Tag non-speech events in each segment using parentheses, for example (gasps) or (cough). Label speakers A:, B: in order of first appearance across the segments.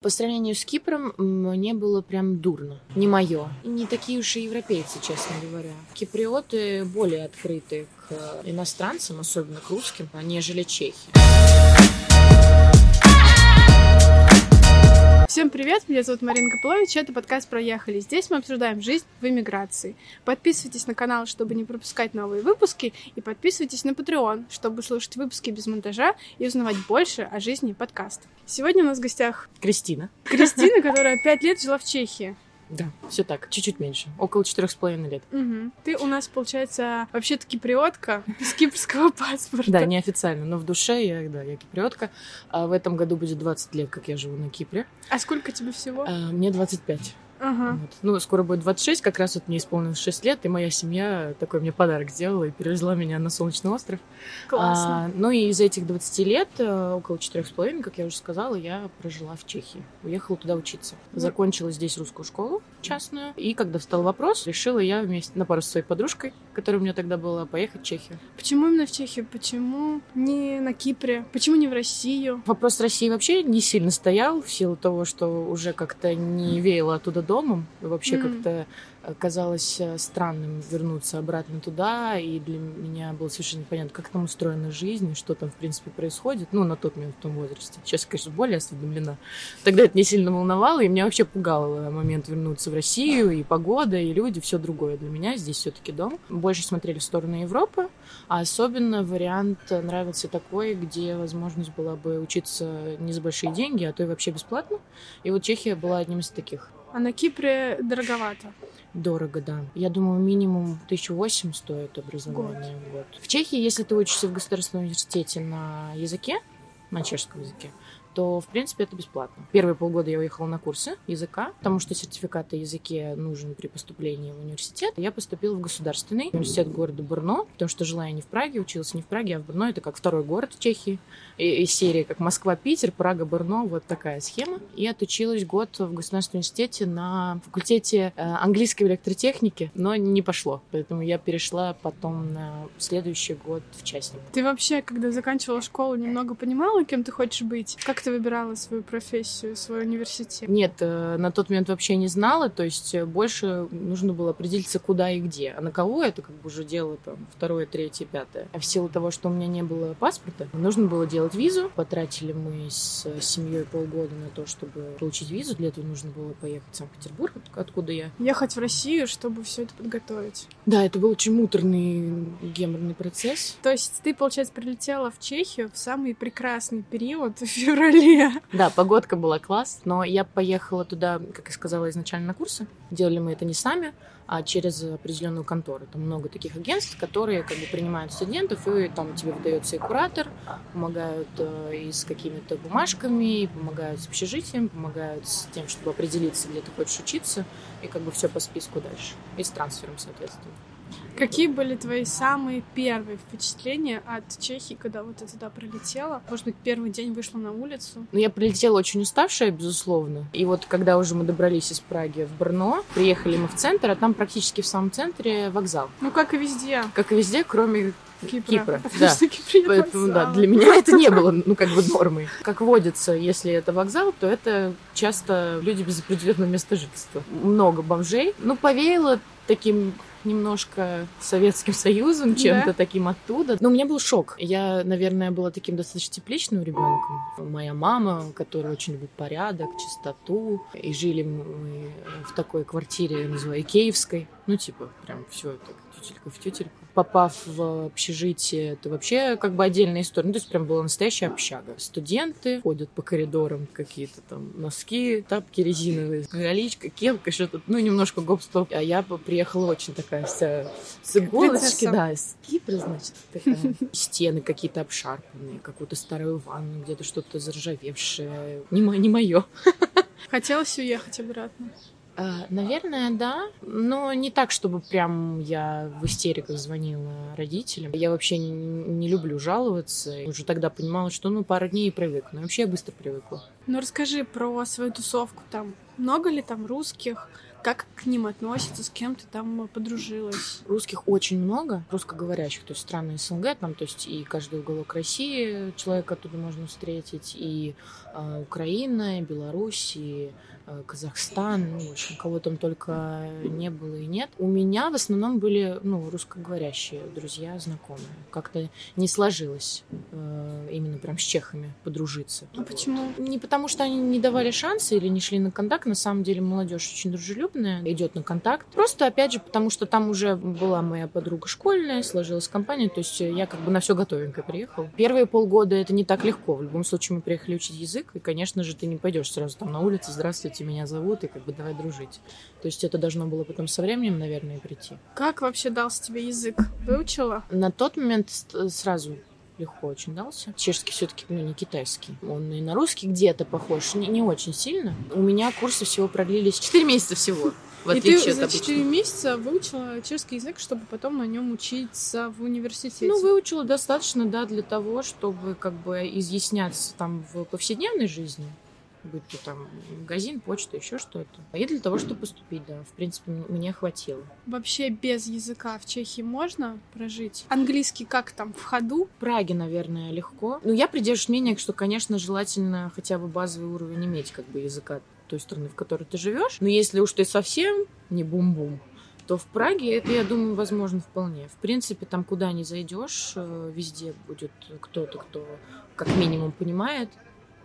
A: По сравнению с Кипром мне было прям дурно. Не мое. Не такие уж и европейцы, честно говоря. Киприоты более открыты к иностранцам, особенно к русским, нежели чехи.
B: Всем привет, меня зовут Марина Копылович, это подкаст «Проехали». Здесь мы обсуждаем жизнь в эмиграции. Подписывайтесь на канал, чтобы не пропускать новые выпуски, и подписывайтесь на Patreon, чтобы слушать выпуски без монтажа и узнавать больше о жизни подкаста. Сегодня у нас в гостях
A: Кристина.
B: Кристина, (laughs) которая пять лет жила в Чехии.
A: Да, все так, чуть-чуть меньше, около четырех с половиной лет.
B: Угу. Ты у нас, получается, вообще-то киприотка без кипрского (laughs) паспорта.
A: Да, неофициально, но в душе я, да, я киприотка. А в этом году будет 20 лет, как я живу на Кипре.
B: А сколько тебе всего?
A: А, мне 25.
B: Ага.
A: Вот. Ну, скоро будет 26, как раз вот мне исполнилось 6 лет, и моя семья такой мне подарок сделала и перевезла меня на Солнечный остров.
B: Классно.
A: А, ну и из этих 20 лет, э, около 4,5, как я уже сказала, я прожила в Чехии. Уехала туда учиться. Закончила здесь русскую школу частную. И когда встал вопрос, решила я вместе на пару с своей подружкой, которая у меня тогда была, поехать в Чехию.
B: Почему именно в Чехию? Почему не на Кипре? Почему не в Россию?
A: Вопрос России вообще не сильно стоял в силу того, что уже как-то не веяло оттуда домом. Вообще
B: Мгм.
A: как-то казалось э, странным вернуться обратно туда, и для меня было совершенно непонятно, как там устроена жизнь, что там, в принципе, происходит, ну, на тот момент, в том возрасте. Сейчас, конечно, более осведомлена. Тогда это не сильно волновало, и меня вообще пугал момент вернуться в Россию, и погода, и люди, все другое для меня. Здесь все таки дом. Больше смотрели в сторону Европы, а особенно вариант нравился такой, где возможность была бы учиться не за большие деньги, а то и вообще бесплатно. И вот Чехия была одним из таких.
B: А на Кипре дороговато.
A: Дорого, да. Я думаю, минимум 1008 стоит образование в год. В Чехии, если ты учишься в государственном университете на языке, на чешском языке, то, в принципе, это бесплатно. Первые полгода я уехала на курсы языка, потому что сертификат о языке нужен при поступлении в университет. Я поступила в государственный университет города Брно, потому что жила я не в Праге, училась не в Праге, а в Брно. Это как второй город в Чехии. Из серии как Москва-Питер, Прага-Брно, вот такая схема. И отучилась год в государственном университете на факультете э, английской электротехники, но не пошло. Поэтому я перешла потом на следующий год в частник.
B: Ты вообще, когда заканчивала школу, немного понимала, кем ты хочешь быть? Как ты выбирала свою профессию, свой университет?
A: Нет, э, на тот момент вообще не знала, то есть э, больше нужно было определиться, куда и где. А на кого это как бы уже дело там второе, третье, пятое. А в силу того, что у меня не было паспорта, нужно было делать визу. Потратили мы с семьей полгода на то, чтобы получить визу. Для этого нужно было поехать в Санкт-Петербург, от- откуда я.
B: Ехать в Россию, чтобы все это подготовить.
A: Да, это был очень муторный геморный процесс.
B: То есть ты, получается, прилетела в Чехию в самый прекрасный период (laughs) в феврале.
A: Да, погодка была класс, но я поехала туда, как я сказала, изначально на курсы. Делали мы это не сами, а через определенную контору. Там много таких агентств, которые как бы принимают студентов, и там тебе выдается и куратор, помогают э, и с какими-то бумажками, и помогают с общежитием, помогают с тем, чтобы определиться, где ты хочешь учиться, и как бы все по списку дальше. И с трансфером, соответственно.
B: Какие были твои самые первые впечатления от Чехии, когда вот ты туда прилетела? Может быть, первый день вышла на улицу?
A: Ну, я прилетела очень уставшая, безусловно. И вот когда уже мы добрались из Праги в Брно, приехали мы в центр, а там практически в самом центре вокзал.
B: Ну, как и везде.
A: Как и везде, кроме
B: Кипра.
A: Кипра,
B: Потому (laughs)
A: да.
B: что Кипр
A: Поэтому, да, для меня это не было, ну, как бы нормой. Как водится, если это вокзал, то это часто люди без определенного места жительства. Много бомжей. Ну, повеяло таким немножко Советским Союзом, чем-то
B: Да.
A: таким оттуда. Но у меня был шок. Я, наверное, была таким достаточно тепличным ребенком. Моя мама, которая очень любит порядок, чистоту. И жили мы в такой квартире, я называю Киевской. Ну, типа, прям все так тютелька в тютельку. Попав в общежитие, это вообще как бы отдельная история. Ну, то есть прям была настоящая общага. Студенты ходят по коридорам, какие-то там носки, тапки резиновые, галичка, кепка, что-то, ну, немножко гоп-стоп. А я приехала очень такая вся с иголочки, да, с Кипра, значит, такая. Стены какие-то обшарпанные, какую-то старую ванну, где-то что-то заржавевшее. Не, не мое.
B: Хотелось уехать обратно.
A: А, Наверное, да. Но не так, чтобы прям я в истериках звонила родителям. Я вообще н- не люблю жаловаться. Уже тогда понимала, что ну пару дней и привыкну. Но Вообще я быстро привыкла.
B: Ну, расскажи про свою тусовку там. Много ли там русских? Как к ним относятся, с кем ты там подружилась?
A: Русских очень много, русскоговорящих, то есть страны СНГ, там, то есть и каждый уголок России человека оттуда можно встретить, и э, Украина, и Беларусь, и Э, Казахстан, ну, в общем, кого там только не было и нет. У меня в основном были, ну, русскоговорящие друзья, знакомые. Как-то не сложилось э, именно прям с чехами подружиться.
B: А почему?
A: Не потому, что они не давали шансы или не шли на контакт. На самом деле молодежь очень дружелюбная, идет на контакт. Просто, опять же, потому что там уже была моя подруга школьная, сложилась компания, то есть я как бы на все готовенькое приехала. Первые полгода это не так легко. В любом случае мы приехали учить язык, и, конечно же, ты не пойдешь сразу там на улице, здравствуйте, здравствуйте, меня зовут, и как бы давай дружить. То есть это должно было потом со временем, наверное, прийти.
B: Как вообще дался тебе язык? Выучила?
A: На тот момент сразу легко очень дался. Чешский все-таки ну, не китайский. Он и на русский где-то похож, не, не очень сильно. У меня курсы всего продлились 4 месяца всего. В
B: и ты за 4 месяца выучила чешский язык, чтобы потом на нем учиться в университете?
A: Ну, выучила достаточно, да, для того, чтобы как бы изъясняться там в повседневной жизни будь то там магазин, почта, еще что-то. И для того, чтобы поступить, да, в принципе, мне хватило.
B: Вообще без языка в Чехии можно прожить? Английский как там, в ходу?
A: В Праге, наверное, легко. Но я придерживаюсь мнения, что, конечно, желательно хотя бы базовый уровень иметь как бы языка той страны, в которой ты живешь. Но если уж ты совсем не бум-бум, то в Праге это, я думаю, возможно вполне. В принципе, там куда ни зайдешь, э, везде будет кто-то, кто как минимум понимает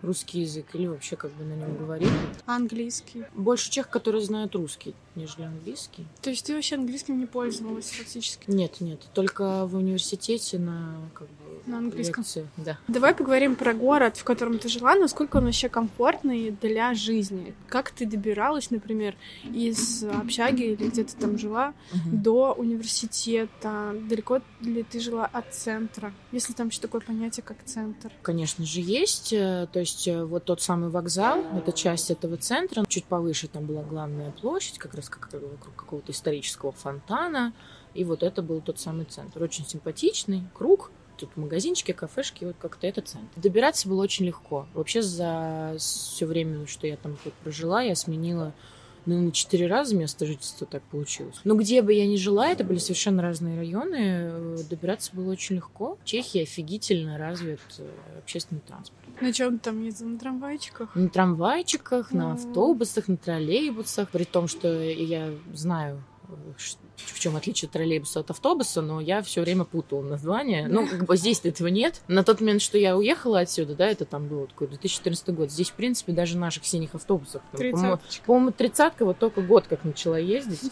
A: русский язык или вообще как бы на нем говорит.
B: Английский.
A: Больше тех, которые знают русский, нежели английский.
B: То есть ты вообще английским не пользовалась фактически?
A: Нет, нет. Только в университете на как бы
B: на английском.
A: Лекции, да.
B: Давай поговорим про город, в котором ты жила, насколько он вообще комфортный для жизни. Как ты добиралась, например, из общаги или где ты там жила угу. до университета? Далеко ли ты жила от центра? Если там еще такое понятие, как центр?
A: Конечно же, есть. Э, то есть э, вот тот самый вокзал, это часть этого центра. Чуть повыше там была главная площадь, как раз как вокруг какого-то исторического фонтана. И вот это был тот самый центр. Очень симпатичный, круг, тут магазинчики, кафешки, вот как-то это центр. Добираться было очень легко. Вообще за все время, что я там вот прожила, я сменила ну, на четыре раза место жительства так получилось. Но где бы я ни жила, это были совершенно разные районы, э, добираться было очень легко. Чехия офигительно развит э, общественный транспорт.
B: На чем там ездила? На трамвайчиках?
A: На трамвайчиках, на автобусах, на троллейбусах. При том, что я знаю, в чем отличие троллейбуса от автобуса, но я все время путала название. Ну, как бы здесь этого нет. На тот момент, что я уехала отсюда, да, это там был такой 2014 год, здесь, в принципе, даже наших синих автобусов, по-моему, тридцатка вот только год как начала ездить.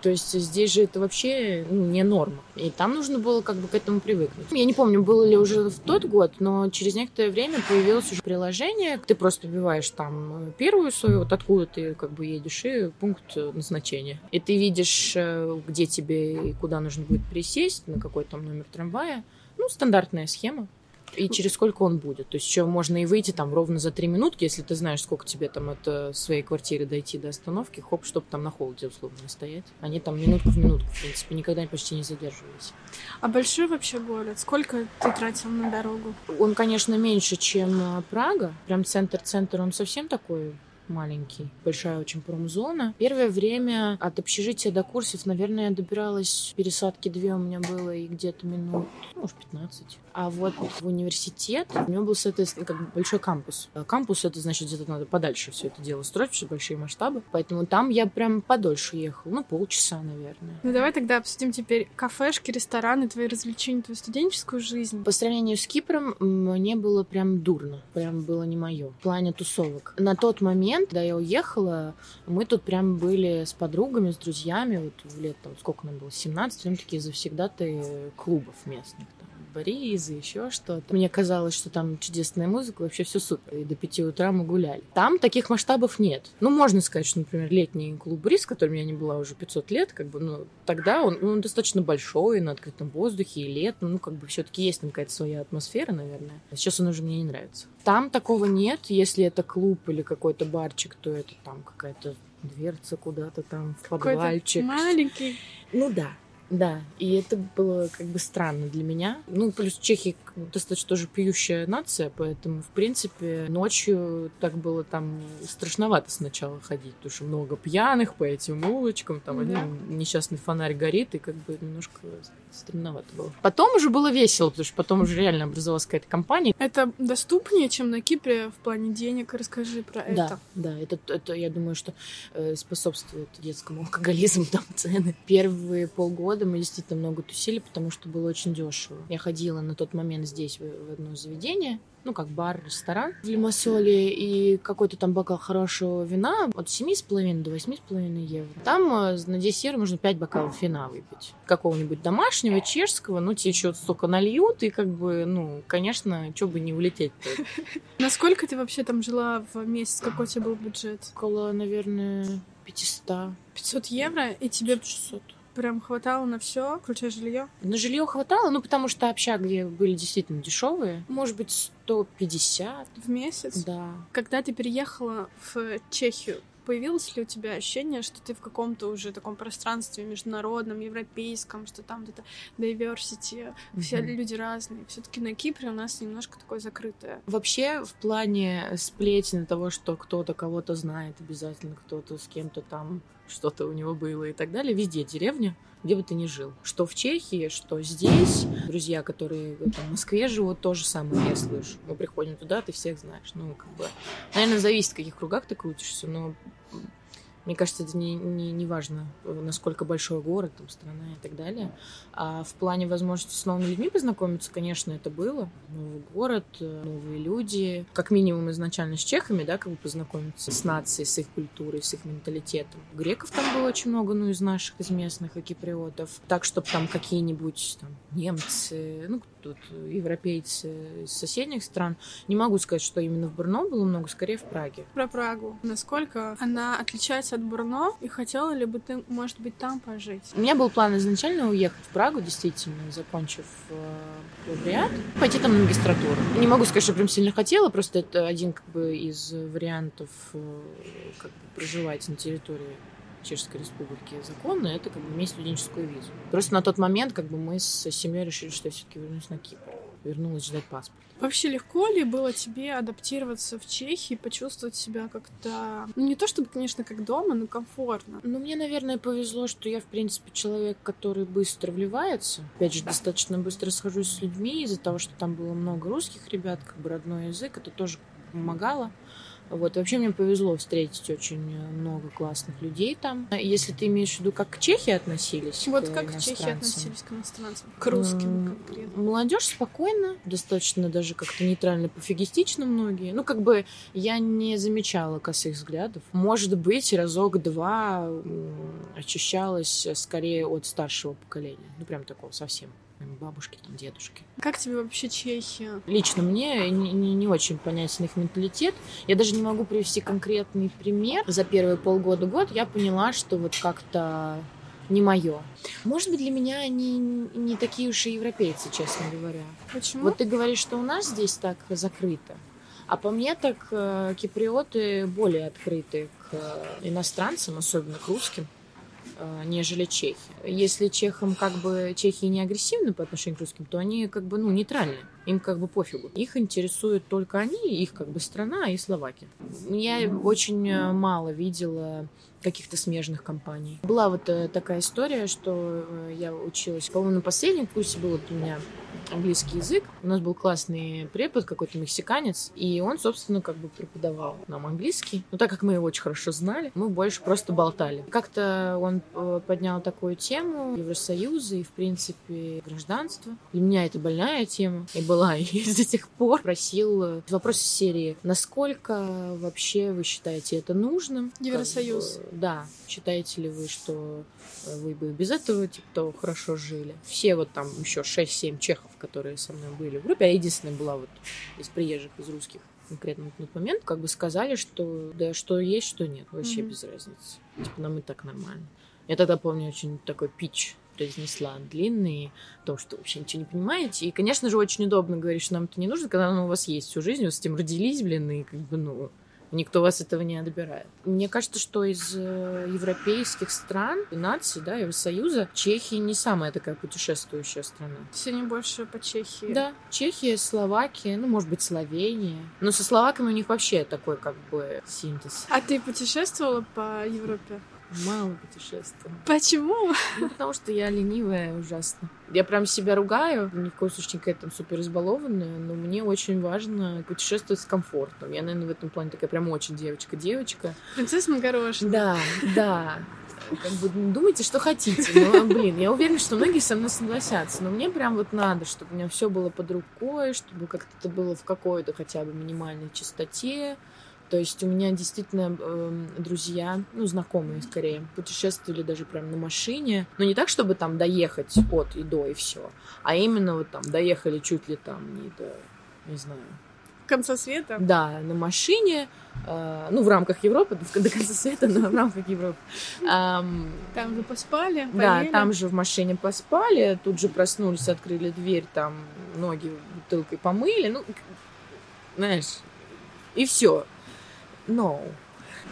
A: То есть здесь же это вообще ну, не норма. И там нужно было как бы к этому привыкнуть. Я не помню, было ли уже в тот год, но через некоторое время появилось уже приложение. Ты просто вбиваешь там первую свою, вот откуда ты как бы едешь, и пункт назначения. И ты видишь, э, где тебе и куда нужно будет присесть, на какой там номер трамвая. Ну, стандартная схема и через сколько он будет. То есть еще можно и выйти там ровно за три минутки, если ты знаешь, сколько тебе там от э, своей квартиры дойти до остановки, хоп, чтобы там на холоде условно стоять. Они там минутку в минутку, в принципе, никогда почти не задерживались.
B: А большой вообще город? Сколько ты тратил на дорогу?
A: Он, конечно, меньше, чем э, Прага. Прям центр-центр, он совсем такой маленький, большая очень промзона. Первое время от общежития до курсов, наверное, я добиралась, пересадки две у меня было и где-то минут, ну, может, 15. А вот в университет у него был, соответственно, как бы большой кампус. Кампус это значит где-то надо подальше все это дело строить, потому что большие масштабы. Поэтому там я прям подольше ехал, ну полчаса, наверное.
B: Ну давай тогда обсудим теперь кафешки, рестораны, твои развлечения, твою студенческую жизнь.
A: По сравнению с Кипром мне было прям дурно, прям было не мое. В плане тусовок. На тот момент, когда я уехала, мы тут прям были с подругами, с друзьями, вот в лет там, сколько нам было, 17, прям такие завсегдаты клубов местных Боризы, еще что-то. Мне казалось, что там чудесная музыка, вообще все супер. И до пяти утра мы гуляли. Там таких масштабов нет. Ну, можно сказать, что, например, летний клуб Бриз, которым я не была уже 500 лет, как бы, ну, тогда он, он достаточно большой, на открытом воздухе, и летом, ну, как бы все-таки есть там какая-то своя атмосфера, наверное. Сейчас он уже мне не нравится. Там такого нет. Если это клуб или какой-то барчик, то это там какая-то дверца куда-то там в подвальчик.
B: Маленький.
A: Ну да, Да, и это было как бы странно для меня. Ну, плюс чехи достаточно тоже пьющая нация, поэтому, в принципе, ночью так было там страшновато сначала ходить, потому что много пьяных по этим улочкам, там да. один несчастный фонарь горит, и как бы немножко странновато было. Потом уже было весело, потому что потом уже реально образовалась какая-то компания.
B: Это доступнее, чем на Кипре в плане денег? Расскажи про
A: да,
B: это.
A: Да, это, это я думаю, что э, способствует детскому алкоголизму, (laughs) там цены. Первые полгода мы действительно много тусили, потому что было очень дешево. Я ходила на тот момент здесь в, одно заведение, ну, как бар, ресторан в Лимассоле, и какой-то там бокал хорошего вина от 7,5 до 8,5 евро. Там э, на десерт можно 5 бокалов вина выпить. Какого-нибудь домашнего, чешского, ну, тебе что-то столько нальют, и как бы, ну, конечно, что бы не улететь (laughs)
B: Насколько ты вообще там жила в месяц? Какой у тебя был бюджет?
A: Около, наверное, 500.
B: 500 евро? И тебе... 600. Прям хватало на все, включая жилье?
A: На жилье хватало, ну потому что общаги были действительно дешевые. Может быть, 150
B: в месяц?
A: Да.
B: Когда ты переехала в Чехию, появилось ли у тебя ощущение, что ты в каком-то уже таком пространстве международном, европейском, что там где-то diversity, mm-hmm. все люди разные. Все-таки на Кипре у нас немножко такое закрытое.
A: Вообще в плане сплетен того, что кто-то кого-то знает обязательно, кто-то с кем-то там что-то у него было и так далее. Везде деревня, где бы ты ни жил. Что в Чехии, что здесь. Друзья, которые там, в Москве живут, тоже самое я слышу. Мы приходим туда, ты всех знаешь. Ну, как бы, наверное, зависит, в каких кругах ты крутишься, но мне кажется, это не, не, не важно, насколько большой город, там, страна и так далее. А в плане возможности с новыми людьми познакомиться, конечно, это было. Новый город, новые люди. Как минимум изначально с чехами, да, как бы познакомиться с нацией, с их культурой, с их менталитетом. Греков там было очень много, ну, из наших, из местных, и киприотов. Так, чтобы там какие-нибудь там немцы, ну, тут европейцы из соседних стран. Не могу сказать, что именно в Брно было много, скорее в Праге.
B: Про Прагу. Насколько она отличается от Брно? И хотела ли бы ты, может быть, там пожить?
A: У меня был план изначально уехать в Прагу, действительно, закончив э, пойти там на магистратуру. Не могу сказать, что прям сильно хотела, просто это один как бы из вариантов э, как бы проживать на территории Чешской Республики законно, это как бы иметь студенческую визу. Просто на тот момент как бы мы с семьей решили, что я все-таки вернусь на Кипр. Вернулась ждать паспорт.
B: Вообще легко ли было тебе адаптироваться в Чехии, почувствовать себя как-то... Ну, не то чтобы, конечно, как дома, но комфортно.
A: Ну, мне, наверное, повезло, что я, в принципе, человек, который быстро вливается. Опять же, достаточно быстро схожусь с людьми из-за того, что там было много русских ребят, как бы родной язык, это тоже помогало. Вот, вообще мне повезло встретить очень много классных людей там. Если ты имеешь в виду, как к Чехии относились?
B: Вот к как чехи относились к иностранцам? К русским конкретно?
A: Молодежь спокойно, достаточно даже как-то нейтрально пофигистично многие. Ну, как бы я не замечала косых взглядов. Может быть, разок-два очищалась скорее от старшего поколения. Ну, прям такого совсем бабушки, там, дедушки.
B: Как тебе вообще Чехия?
A: Лично мне не, не, не очень понятен их менталитет. Я даже не могу привести конкретный пример. За первые полгода-год я поняла, что вот как-то не мое. Может быть, для меня они не такие уж и европейцы, честно говоря.
B: Почему?
A: Вот ты говоришь, что у нас здесь так закрыто. А по мне так э, киприоты более открыты к э, иностранцам, особенно к русским. Э, нежели чехи. Если чехам как бы чехи не агрессивны по отношению к русским, то они как бы ну нейтральны. Им как бы пофигу. Их интересуют только они, их как бы страна и Словакия. Я очень э, мало видела каких-то смежных компаний. Была вот э, такая история, что э, я училась, по-моему, на последнем курсе был вот у меня английский язык. У нас был классный препод, какой-то мексиканец, и он, собственно, как бы преподавал нам английский. Но так как мы его очень хорошо знали, мы больше просто болтали. Как-то он поднял такую тему Евросоюза и, в принципе, гражданства. Для меня это больная тема, и была (laughs) и до тех пор. Просил вопрос из серии, насколько вообще вы считаете это нужным?
B: Евросоюз.
A: Как бы, да. Считаете ли вы, что вы бы без этого, типа, хорошо жили? Все вот там еще 6-7 чехов, которые со мной были в группе, а единственная была вот из приезжих, из русских конкретно в тот момент, как бы сказали, что да, что есть, что нет, вообще mm-hmm. без разницы. Типа, нам и так нормально. Я тогда помню очень такой пич произнесла длинный, о том, что вообще ничего не понимаете. И, конечно же, очень удобно говорить, что нам это не нужно, когда оно у вас есть всю жизнь, вы с этим родились, блин, и как бы, ну, Никто вас этого не отбирает. Мне кажется, что из э, европейских стран, наций, да, Евросоюза, Чехия не самая такая путешествующая страна.
B: Все не больше по Чехии.
A: Да, Чехия, Словакия, ну, может быть, Словения. Но со словаками у них вообще такой, как бы, синтез.
B: А ты путешествовала по Европе?
A: Мало путешествую.
B: Почему?
A: Ну, потому что я ленивая ужасно. Я прям себя ругаю, ни в коем случае не какая-то там супер избалованная, но мне очень важно путешествовать с комфортом. Я, наверное, в этом плане такая прям очень девочка-девочка.
B: Принцесса на горошине.
A: Да, да. Как бы думайте, что хотите. Но, блин, я уверена, что многие со мной согласятся. Но мне прям вот надо, чтобы у меня все было под рукой, чтобы как-то это было в какой-то хотя бы минимальной чистоте. То есть у меня действительно э, друзья, ну, знакомые скорее, путешествовали даже прям на машине. Но не так, чтобы там доехать от и до, и все. А именно вот там доехали чуть ли там не до, не знаю,
B: конца света?
A: Да, на машине, э, ну, в рамках Европы, до конца света, но в рамках Европы.
B: Эм, там же поспали,
A: поели. Да, там же в машине поспали, тут же проснулись, открыли дверь, там ноги бутылкой помыли, ну, знаешь, и все. No.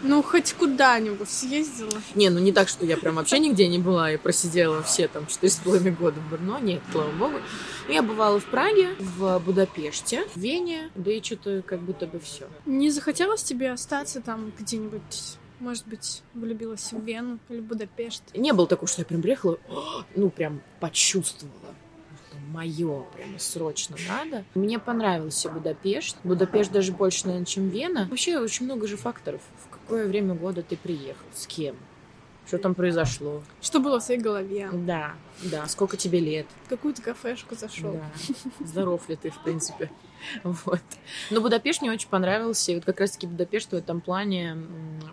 B: Ну, хоть куда-нибудь съездила.
A: Не, ну не так, что я прям вообще нигде не была и просидела все там четыре с половиной года в Брно. Нет, слава богу. Я бывала в Праге, в Будапеште, в Вене, да и что-то как будто бы все.
B: Не захотелось тебе остаться там где-нибудь может быть, влюбилась в Вену или Будапешт?
A: Не было такого, что я прям приехала, (gasps) ну, прям почувствовала мое, прямо срочно надо. Мне понравился Будапешт. Будапешт даже больше, наверное, чем Вена. Вообще очень много же факторов. В какое время года ты приехал, с кем, что там произошло.
B: Что было в своей голове.
A: Да, да, сколько тебе лет.
B: В какую-то кафешку зашел.
A: Да. Здоров ли ты, в принципе. (laughs) Вот. Но Будапешт мне очень понравился. И вот как раз-таки Будапешт в этом плане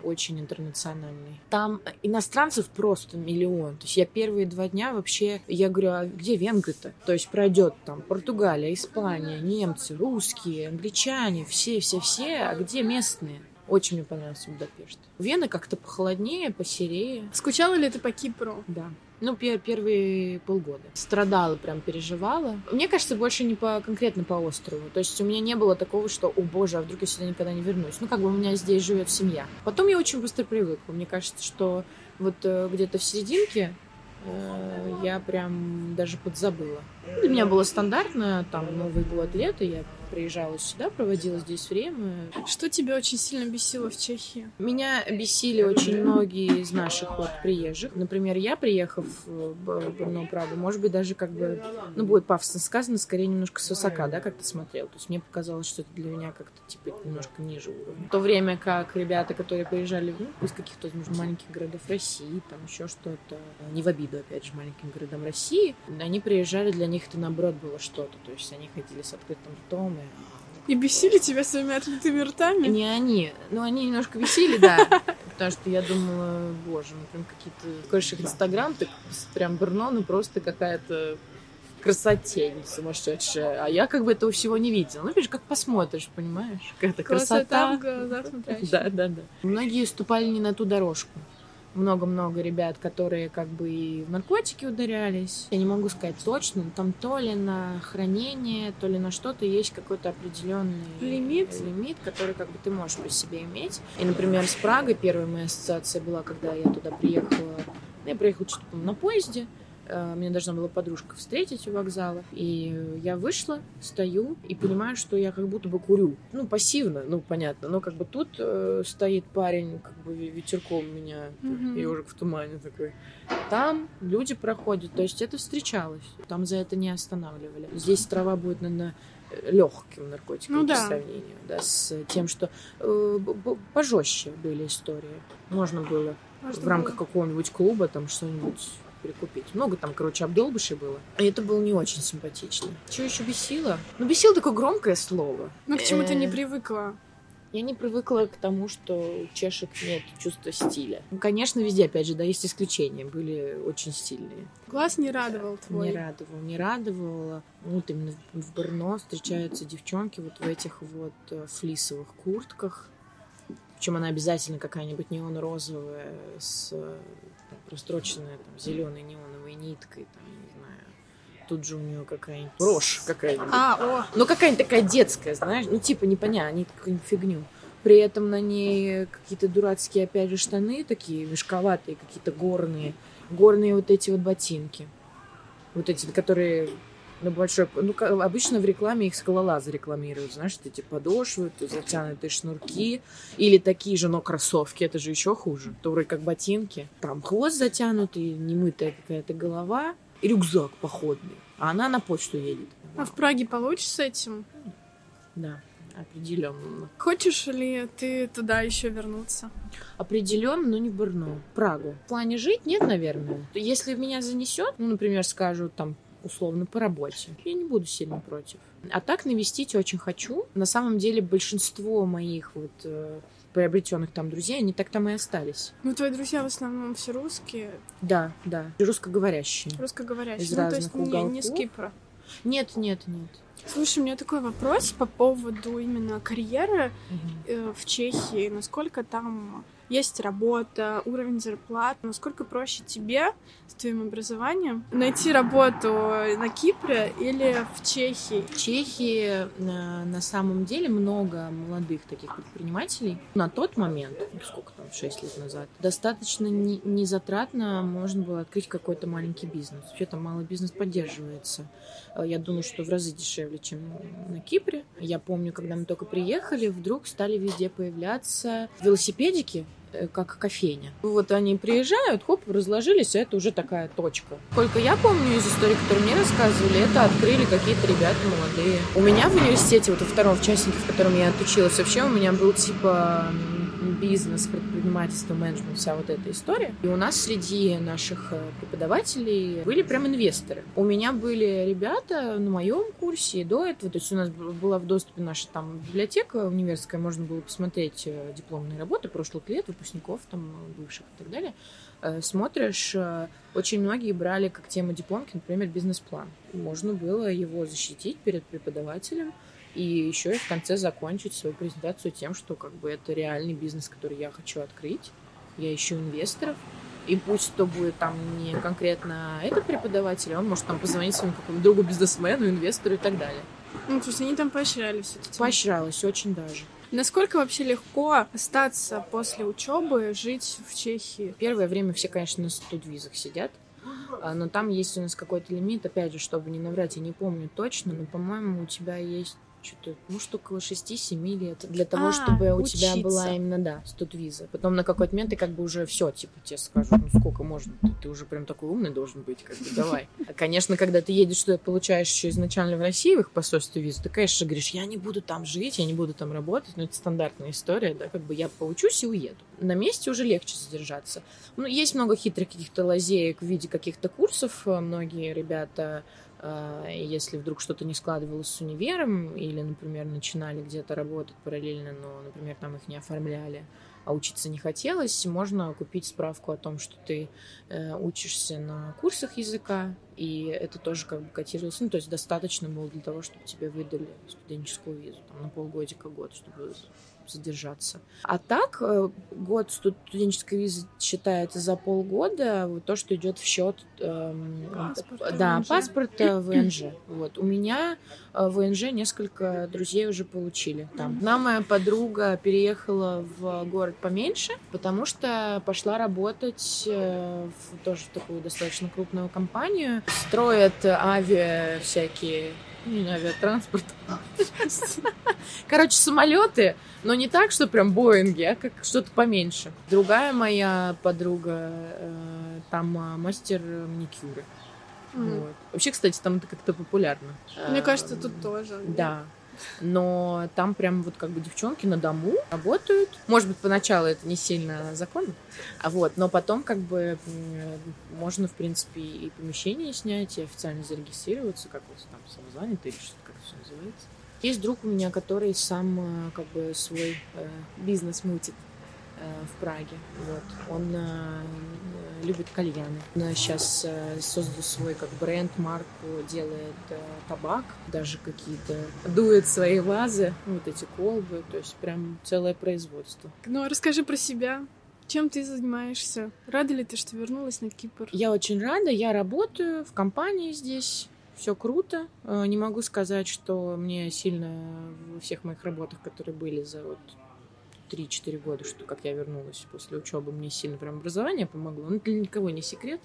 A: очень интернациональный. Там иностранцев просто миллион. То есть я первые два дня вообще, я говорю, а где венгры-то? То есть пройдет там Португалия, Испания, немцы, русские, англичане, все-все-все, а где местные? Очень мне понравился Будапешт. Вена как-то похолоднее, посерее.
B: Скучала ли ты по Кипру?
A: Да. Ну, пер первые полгода. Страдала, прям переживала. Мне кажется, больше не по конкретно по острову. То есть у меня не было такого, что, о боже, а вдруг я сюда никогда не вернусь. Ну, как бы у меня здесь живет семья. Потом я очень быстро привыкла. Мне кажется, что вот э, где-то в серединке э, я прям даже подзабыла. Для меня было стандартно, там, Новый год, лето, я приезжала сюда, проводила здесь время.
B: Что тебя очень сильно бесило в Чехии?
A: Меня бесили очень многие из наших вот приезжих. Например, я, приехав в Брно, правда, может быть, даже как бы, ну, будет пафосно сказано, скорее немножко с высока, да, как-то смотрел. То есть мне показалось, что это для меня как-то, типа, немножко ниже уровня. В то время как ребята, которые приезжали ну, из каких-то, может, маленьких городов России, там еще что-то, не в обиду, опять же, маленьким городам России, они приезжали, для них это, наоборот, было что-то. То есть они ходили с открытым ртом
B: и бесили тебя своими открытыми ртами?
A: Не они. Ну, они немножко бесили, да. Потому что я думала, боже, ну прям какие-то... Конечно, Инстаграм, так прям Брно, ну просто какая-то красотень сумасшедшая. А я как бы этого всего не видела. Ну, видишь, как посмотришь, понимаешь? Какая-то красота.
B: красота
A: да, да, да. Многие ступали не на ту дорожку много-много ребят, которые как бы и в наркотики ударялись. Я не могу сказать точно, но там то ли на хранение, то ли на что-то есть какой-то определенный
B: лимит,
A: лимит, который как бы ты можешь при себе иметь. И, например, с Прагой первая моя ассоциация была, когда я туда приехала. Я приехала что-то на поезде, меня должна была подружка встретить у вокзала. И я вышла, стою и понимаю, что я как будто бы курю. Ну, пассивно, ну, понятно. Но как бы тут э, стоит парень, как бы ветерком меня, mm-hmm. ежик в тумане такой. Там люди проходят, то есть это встречалось. Там за это не останавливали. Здесь трава будет, наверное, легким наркотиком ну, по да. сравнению да, с тем, что э, пожестче были истории. Можно было Можно в рамках было. какого-нибудь клуба там что-нибудь перекупить. Много там, короче, обдолбышей было. И это было не очень симпатично. Что еще бесило? Ну, бесило такое громкое слово.
B: Ну, к чему ты не привыкла?
A: Я не привыкла к тому, что у чешек нет чувства стиля. Ну, конечно, везде, опять же, да, есть исключения. Были очень стильные.
B: Глаз не радовал твой?
A: Не радовал, не радовал. Вот именно в Брно встречаются девчонки вот в этих вот э, флисовых куртках. Причем она обязательно какая-нибудь неон-розовая с простроченная там зеленой неоновой ниткой, там, не знаю. Тут же у нее какая-нибудь брошь какая-нибудь.
B: А, о.
A: Ну, какая-нибудь такая детская, знаешь, ну, типа, непонятно, они какую-нибудь фигню. При этом на ней какие-то дурацкие, опять же, штаны такие мешковатые, какие-то горные. Горные вот эти вот ботинки. Вот эти, которые на большой... Ну, обычно в рекламе их скалолазы рекламируют, знаешь, эти подошвы, затянутые шнурки, или такие же, но кроссовки, это же еще хуже. То вроде как ботинки. Там хвост затянутый, немытая какая-то голова, и рюкзак походный. А она на почту едет.
B: А в Праге получится с этим?
A: Да определенно.
B: Хочешь ли ты туда еще вернуться?
A: Определенно, но не в Брно. Прагу. В плане жить нет, наверное. Если меня занесет, ну, например, скажут там условно по работе. Я не буду сильно против. А так навестить очень хочу. На самом деле большинство моих вот э, приобретенных там друзей, они так там и остались.
B: Ну, твои друзья в основном все русские?
A: Да, да. Русскоговорящие.
B: Русскоговорящие. Из ну, разных то есть уголков. Не, не с Кипра?
A: Нет, нет, нет.
B: Слушай, у меня такой вопрос по поводу именно карьеры угу. в Чехии. Насколько там есть работа, уровень зарплат, насколько проще тебе с твоим образованием найти работу на Кипре или в Чехии?
A: В Чехии на, на самом деле много молодых таких предпринимателей. На тот момент, ну, сколько там, 6 лет назад, достаточно не, незатратно можно было открыть какой-то маленький бизнес. Вообще там малый бизнес поддерживается. Э, я думаю, что в разы дешевле, чем на Кипре. Я помню, когда мы только приехали, вдруг стали везде появляться велосипедики, Э, как кофейня. Вот они приезжают, хоп, разложились, и это уже такая точка. Сколько я помню из истории, которые мне рассказывали, это открыли какие-то ребята молодые. У меня в университете, вот во втором в частнике, в котором я отучилась, вообще у меня был типа бизнес, предпринимательство, менеджмент, вся вот эта история. И у нас среди наших э, преподавателей были прям инвесторы. У меня были ребята на моем курсе до этого, то есть у нас была в доступе наша там библиотека университетская, можно было посмотреть э, дипломные работы прошлых лет, выпускников там бывших и так далее э, смотришь, очень многие брали как тему дипломки, например, бизнес-план. Можно было его защитить перед преподавателем, и еще и в конце закончить свою презентацию тем, что как бы это реальный бизнес, который я хочу открыть. Я ищу инвесторов. И пусть то будет там не конкретно этот преподаватель, он может там позвонить своему какому-то другу бизнесмену, инвестору и так далее.
B: Ну, то есть они там поощряли все
A: это. Поощрялось очень даже.
B: Насколько вообще легко остаться после учебы, жить в Чехии?
A: Первое время все, конечно, на студвизах сидят. А, но там есть у нас какой-то лимит, опять же, чтобы не наврать, я не помню точно, но, по-моему, у тебя есть что-то, может, около 6-7 лет, для того, а, чтобы у учиться. тебя была именно, да, студвиза. Потом на какой-то момент ты как бы уже все, типа, тебе скажут, ну сколько можно, ты, ты уже прям такой умный должен быть, как бы, давай. А, конечно, когда ты едешь туда, получаешь еще изначально в России в их посольстве визу, ты, конечно, говоришь, я не буду там жить, я не буду там работать, но это стандартная история, да, как бы я поучусь и уеду. На месте уже легче задержаться. Ну, есть много хитрых каких-то лазеек в виде каких-то курсов, многие ребята если вдруг что-то не складывалось с универом, или, например, начинали где-то работать параллельно, но, например, там их не оформляли, а учиться не хотелось, можно купить справку о том, что ты э, учишься на курсах языка, и это тоже как бы котировалось. Ну, то есть достаточно было для того, чтобы тебе выдали студенческую визу там, на полгодика, год, чтобы задержаться. А так, э, год студенческой визы считается за полгода, вот то, что идет в счет эм, паспорта да, ВНЖ. паспорта ВНЖ. Вот. У меня э, ВНЖ несколько друзей уже получили там. Одна моя подруга переехала в город поменьше, потому что пошла работать э, в тоже такую достаточно крупную компанию. Строят авиа всякие не авиатранспорт. Короче, самолеты, но не так, что прям Боинги, а как что-то поменьше. Другая моя подруга, э, там а, мастер маникюра. Mm. Вот. Вообще, кстати, там это как-то популярно.
B: Мне кажется, тут тоже.
A: Да. Но там прям вот как бы девчонки на дому работают. Может быть, поначалу это не сильно законно, а вот, но потом как бы можно, в принципе, и помещение снять, и официально зарегистрироваться, как вот там самозанятый или что-то как это все называется. Есть друг у меня, который сам э, как бы свой э, бизнес мутит э, в Праге. Вот. Он э, любит кальяны. Он сейчас э, создал свой как бренд, марку, делает э, табак, даже какие-то дует свои вазы, вот эти колбы, то есть прям целое производство.
B: Ну, а расскажи про себя. Чем ты занимаешься? Рада ли ты, что вернулась на Кипр?
A: Я очень рада. Я работаю в компании здесь все круто. Э, не могу сказать, что мне сильно во всех моих работах, которые были за вот 3-4 года, что как я вернулась после учебы, мне сильно прям образование помогло. Ну, для никого не секрет.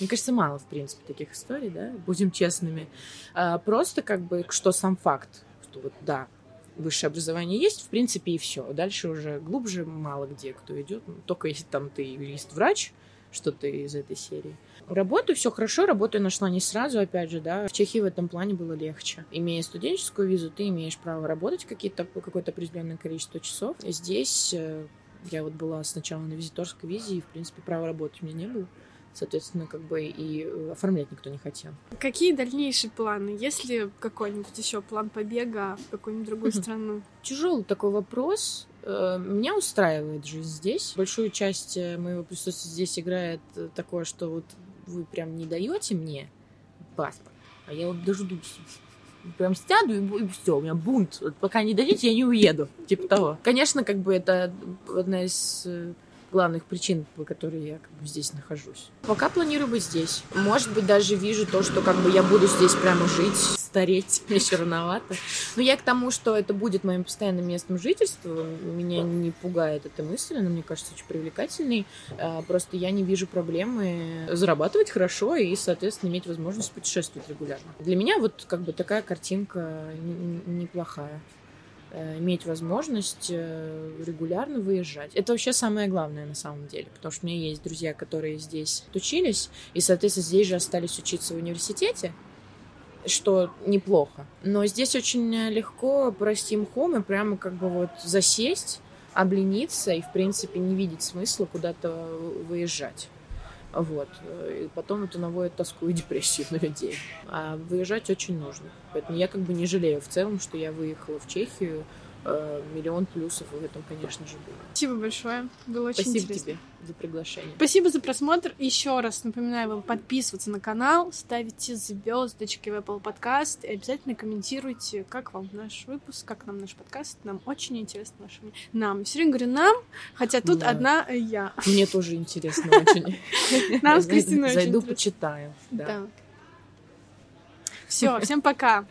A: Мне кажется, мало, в принципе, таких историй, да, будем честными. А, просто как бы, что сам факт, что вот, да, высшее образование есть, в принципе, и все. Дальше уже глубже мало где кто идет. Ну, только если там ты юрист-врач, что-то из этой серии. Работаю, все хорошо, работу я нашла не сразу, опять же, да. В Чехии в этом плане было легче. Имея студенческую визу, ты имеешь право работать какие-то, какое-то определенное количество часов. Здесь э, я вот была сначала на визиторской визе, и, в принципе, права работать у меня не было. Соответственно, как бы и э, оформлять никто не хотел.
B: Какие дальнейшие планы? Есть ли какой-нибудь еще план побега в какую-нибудь другую страну?
A: Тяжелый такой вопрос. Э, меня устраивает жизнь здесь. Большую часть моего присутствия здесь играет такое, что вот вы прям не даете мне паспорт, а я вот дождусь. Прям сяду и, и все, у меня бунт. Вот пока не дадите, я не уеду. Типа того. Конечно, как бы это одна из э, главных причин, по которой я как бы здесь нахожусь. Пока планирую быть здесь. Может быть, даже вижу то, что как бы я буду здесь прямо жить (laughs) стареть, мне еще рановато. Но я к тому, что это будет моим постоянным местом жительства, меня не пугает эта мысль, она мне кажется очень привлекательной. А, просто я не вижу проблемы зарабатывать хорошо и, соответственно, иметь возможность путешествовать регулярно. Для меня вот как бы такая картинка неплохая иметь возможность э, регулярно выезжать. Это вообще самое главное на самом деле, потому что у меня есть друзья, которые здесь учились, и, соответственно, здесь же остались учиться в университете, что неплохо. Но здесь очень легко простим хом и прямо как бы вот засесть, облениться и, в принципе, не видеть смысла куда-то выезжать. Вот. И потом это наводит тоску и депрессию на людей. А выезжать очень нужно. Поэтому я как бы не жалею в целом, что я выехала в Чехию, Э, миллион плюсов в этом, конечно же, было.
B: Спасибо большое. Было очень
A: Спасибо
B: интересно.
A: тебе за приглашение.
B: Спасибо за просмотр. Еще раз напоминаю вам подписываться на канал, ставите звездочки в Apple Podcast и обязательно комментируйте, как вам наш выпуск, как нам наш подкаст. Нам очень интересно ваше мнение. Нам. Все время говорю нам, хотя тут да. одна я.
A: Мне тоже интересно очень. (laughs)
B: Нам с Кристиной
A: Зайду, почитаю.
B: Да. Все, всем пока.